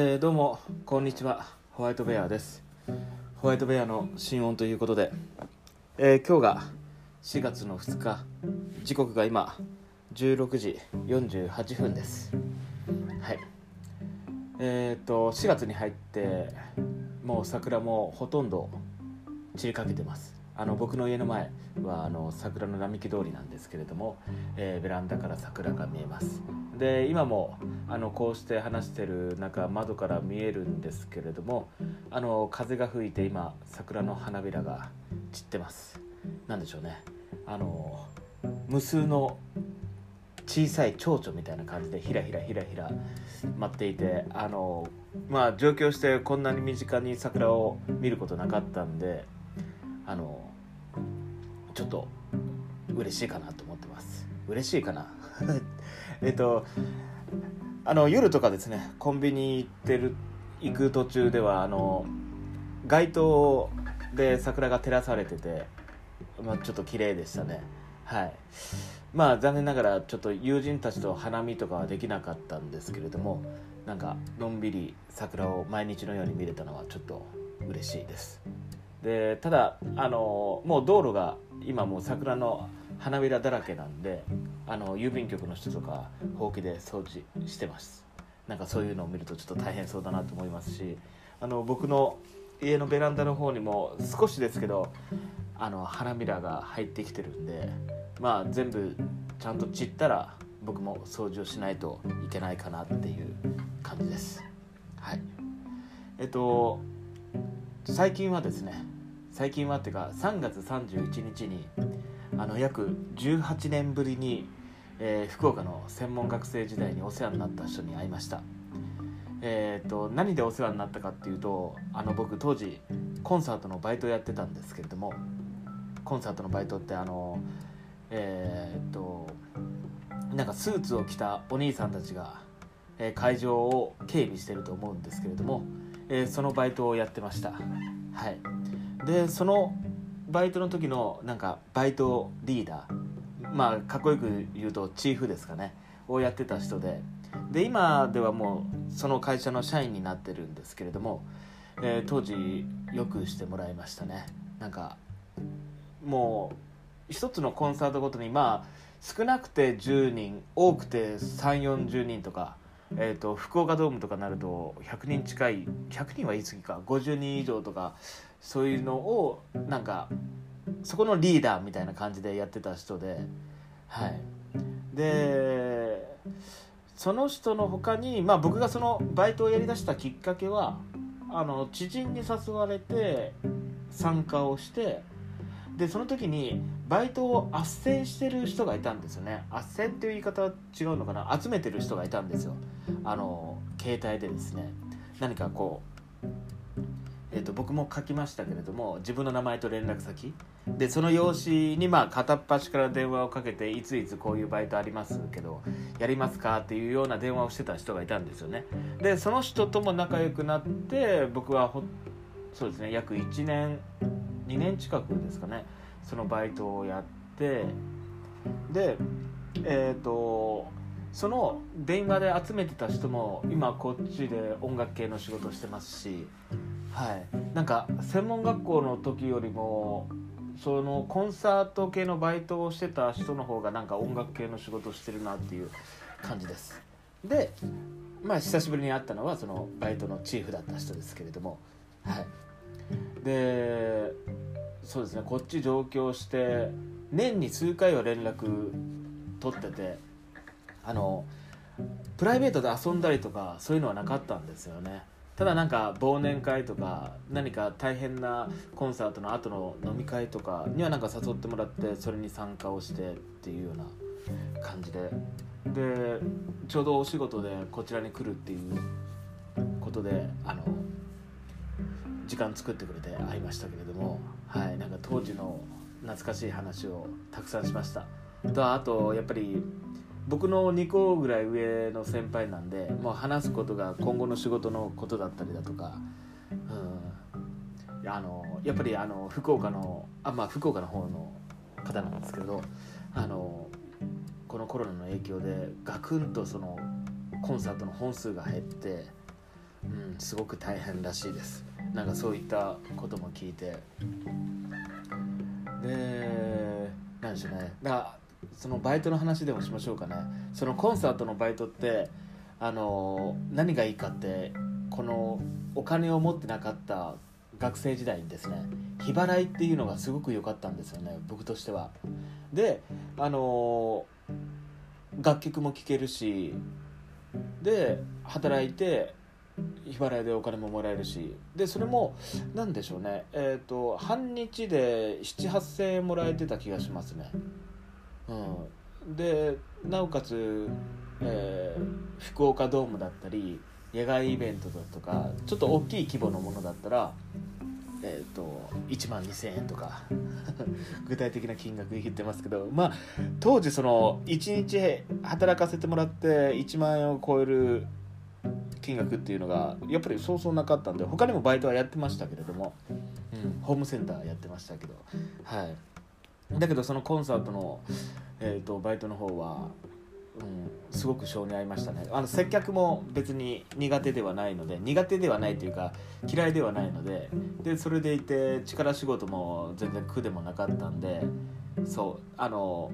えーどうもこんにちは。ホワイトベアです。ホワイトベアの新音ということで、えー今日が4月の2日。時刻が今16時48分です。はい。えっ、と4月に入ってもう桜もほとんど散りかけてます。あの僕の家の前はあの桜の並木通りなんですけれども、えベランダから桜が見えます。で今もあのこうして話してる中窓から見えるんですけれどもあの風が吹いて今桜の花びらが散ってます。なんでしょうね。あの無数の小さい蝶々みたいな感じでひらひらひらひら舞っていてあのまあ上京してこんなに身近に桜を見ることなかったんであのちょっと嬉しいかなと思ってます。嬉しいかな？えっとあの夜とかですねコンビニ行ってる行く途中ではあの街灯で桜が照らされてて、まあ、ちょっと綺麗でしたね。はい。まあ残念ながらちょっと友人たちと花見とかはできなかったんですけれどもなんかのんびり桜を毎日のように見れたのはちょっと嬉しいです。でただあのもう道路が今もう桜の花びらだらけなんであの郵便局の人とかほうきで掃除してます。なんかそういうのを見るとちょっと大変そうだなと思いますしあの僕の家のベランダの方にも少しですけどあの花びらが入ってきてるんでまあ全部ちゃんと散ったら僕も掃除をしないといけないかなっていう感じです。はい。えっと最近はですね最近はっていうか3月31日にあの約18年ぶりに、えー福岡の専門学生時代にお世話になった人に会いました。えー、と何でお世話になったかっていうとあの僕当時コンサートのバイトやってたんですけれどもコンサートのバイトってあのえー、となんかスーツを着たお兄さんたちが、えー会場を警備してると思うんですけれども、えーそのバイトをやってました。はい。でそのバイトの時のなんかバイトリーダー。まあかっこよく言うとチーフですかね。をやってた人で。で今ではもうその会社の社員になってるんですけれども、えー当時よくしてもらいましたね。なんかもう一つのコンサートごとにまあ少なくて10人多くて3 4 0人とか、えー、と福岡ドームとかになると100人近い100人は言い過ぎか50人以上とかそういうのをなんかそこのリーダーみたいな感じでやってた人ではい。でその人の他にまあ僕がそのバイトをやりだしたきっかけはあの知人に誘われて参加をしてでその時にバイトを斡旋してる人がいたんですよね。斡旋っていう言い方は違うのかな？集めてる人がいたんですよ。あの携帯でですね。何かこうえー、と僕も書きましたけれども自分の名前と連絡先。でその用紙にまあ片っ端から電話をかけていついつこういうバイトありますけどやりますかっていうような電話をしてた人がいたんですよね。でその人とも仲良くなって僕はほそうですね約1年2年近くですかねそのバイトをやってでえっ、とその電話で集めてた人も今こっちで音楽系の仕事してますしはい。なんか専門学校の時よりもそのコンサート系のバイトをしてた人の方がなんか音楽系の仕事してるなっていう感じです。でまあ久しぶりに会ったのはそのバイトのチーフだった人ですけれどもはい。でそうですねこっち上京して年に数回は連絡取っててあのプライベートで遊んだりとかそういうのはなかったんですよね。ただなんか忘年会とか何か大変なコンサートの後の飲み会とかにはなんか誘ってもらってそれに参加をしてっていうような感じで。でちょうどお仕事でこちらに来るっていうことであの時間作ってくれて会いましたけれども、はい、なんか当時の懐かしい話をたくさんしました。とあとやっぱり僕の2個ぐらい上の先輩なんでもう話すことが今後の仕事のことだったりだとか、うん、あのやっぱりあの福岡のあまあ福岡の方の方なんですけどあのこのコロナの影響でガクンとそのコンサートの本数が減ってうん、すごく大変らしいですなんかそういったことも聞いて。でなんでしょうね。だからそのバイトの話でもしましょうかね。そのコンサートのバイトってあの何がいいかってこのお金を持ってなかった学生時代にですね。日払いっていうのがすごく良かったんですよね僕としては。であの楽曲も聴けるしで働いて日払いでお金ももらえるし。でそれも何でしょうね。えっ、ー、と半日で78000円もらえてた気がしますね。うん。でなおかつ、えー、福岡ドームだったり野外イベントだとかちょっと大きい規模のものだったらえーと、1万2000円とか 具体的な金額言ってますけど。まあ当時その1日働かせてもらって1万円を超える金額っていうのがやっぱりそうそうなかったんで他にもバイトはやってましたけれども、うん、ホームセンターやってましたけどはい。だけどそのコンサートの、えーとバイトの方はうん、すごく性に合いましたね。あの接客も別に苦手ではないので苦手ではないというか嫌いではないのででそれでいて力仕事も全然苦でもなかったんでそうあの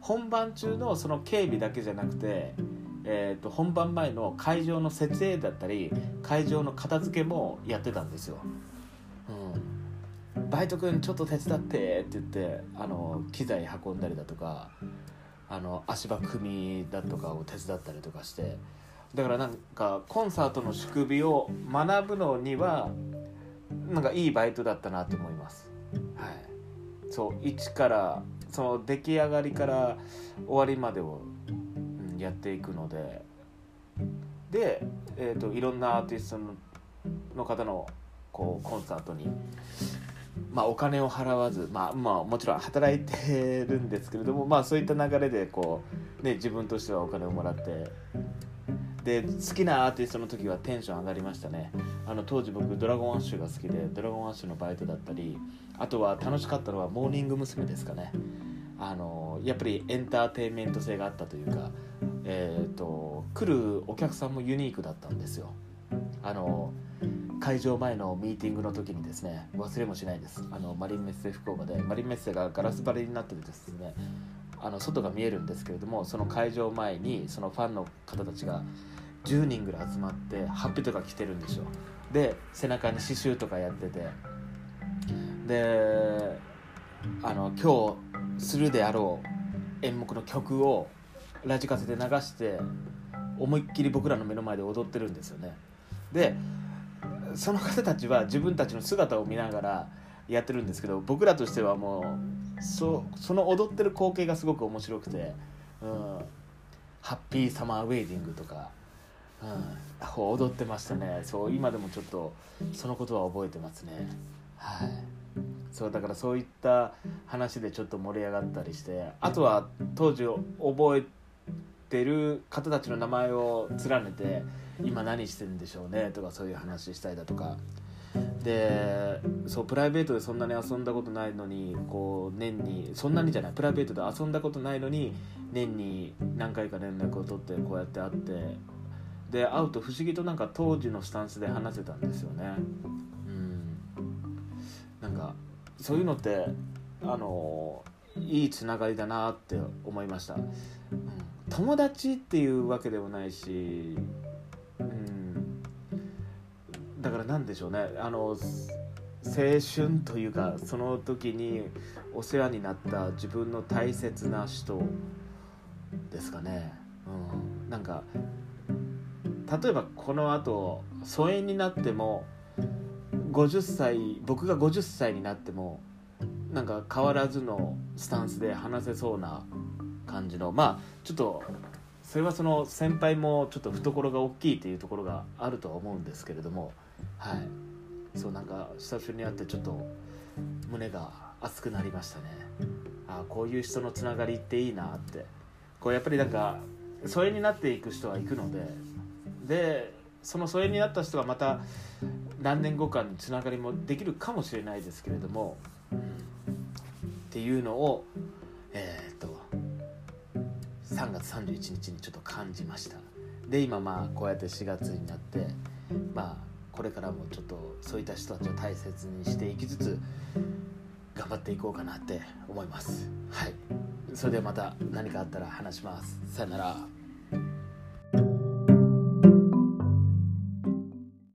本番中のその警備だけじゃなくて、えーと、本番前の会場の設営だったり会場の片付けもやってたんですよ。うん、バイト君ちょっと手伝ってって言ってあの機材運んだりだとかあの足場組みだとかを手伝ったりとかしてだからなんかコンサートの宿美を学ぶのにはなんかいいバイトだったなと思います。はい、そう一からその出来上がりから終わりまでを、やっていくので。で、えーと、いろんなアーティストの方のこうコンサートにまあ、お金を払わず、まあまあ、もちろん働いてるんですけれども、まあ、そういった流れでこう、ね、自分としてはお金をもらって。で好きなアーティストの時はテンション上がりましたね。あの当時僕ドラゴンアッシュが好きでドラゴンアッシュのバイトだったりあとは楽しかったのはモーニング娘。ですかね。あのやっぱりエンターテインメント性があったというか、えーと来るお客さんもユニークだったんですよ。あの会場前のミーティングの時にですね忘れもしないです。あのマリンメッセ福岡でマリンメッセがガラス張りになっててですねあの外が見えるんですけれどもその会場前にそのファンの方たちが10人ぐらい集まってハッピーとか着てるんですよ。で背中に刺繍とかやってて。であの今日するであろう演目の曲をラジカセで流して思いっきり僕らの目の前で踊ってるんですよね。でその方たちは自分たちの姿を見ながらやってるんですけど僕らとしてはもうそその踊ってる光景がすごく面白くて「うん、ハッピーサマーウェディング」とか、うん、踊ってましたね。そう今でもちょっとそのことは覚えてますね。はい。そうだからそういった話でちょっと盛り上がったりしてあとは当時覚えてる方たちの名前を連ねて今何してるんでしょうねとかそういう話したりだとか。でそうプライベートでそんなに遊んだことないのにこう年にそんなにじゃないプライベートで遊んだことないのに年に何回か連絡を取ってこうやって会って。で会うと不思議となんか当時のスタンスで話せたんですよね。うん。なんかそういうのってあのいいつながりだなって思いました、うん、友達っていうわけでもないしうんだから何でしょうね。あの青春というかその時にお世話になった自分の大切な人ですかね、うん、なんか例えばこのあと疎遠になっても50歳僕が50歳になってもなんか変わらずのスタンスで話せそうな感じのまあちょっとそれはその先輩もちょっと懐が大きいっていうところがあるとは思うんですけれどもはい。そうなんか久しぶりに会ってちょっと胸が熱くなりましたね。あこういう人のつながりっていいなって。こうやっぱりなんか疎遠になっていく人は行くのででその疎遠になった人がまた何年後かにつながりもできるかもしれないですけれども、うん、っていうのをえー、っと3月31日にちょっと感じました。で今まあこうやって4月になってまあこれからもちょっとそういった人たちを大切にしていきつつ頑張っていこうかなって思います。はい。それではまた何かあったら話します。さよなら。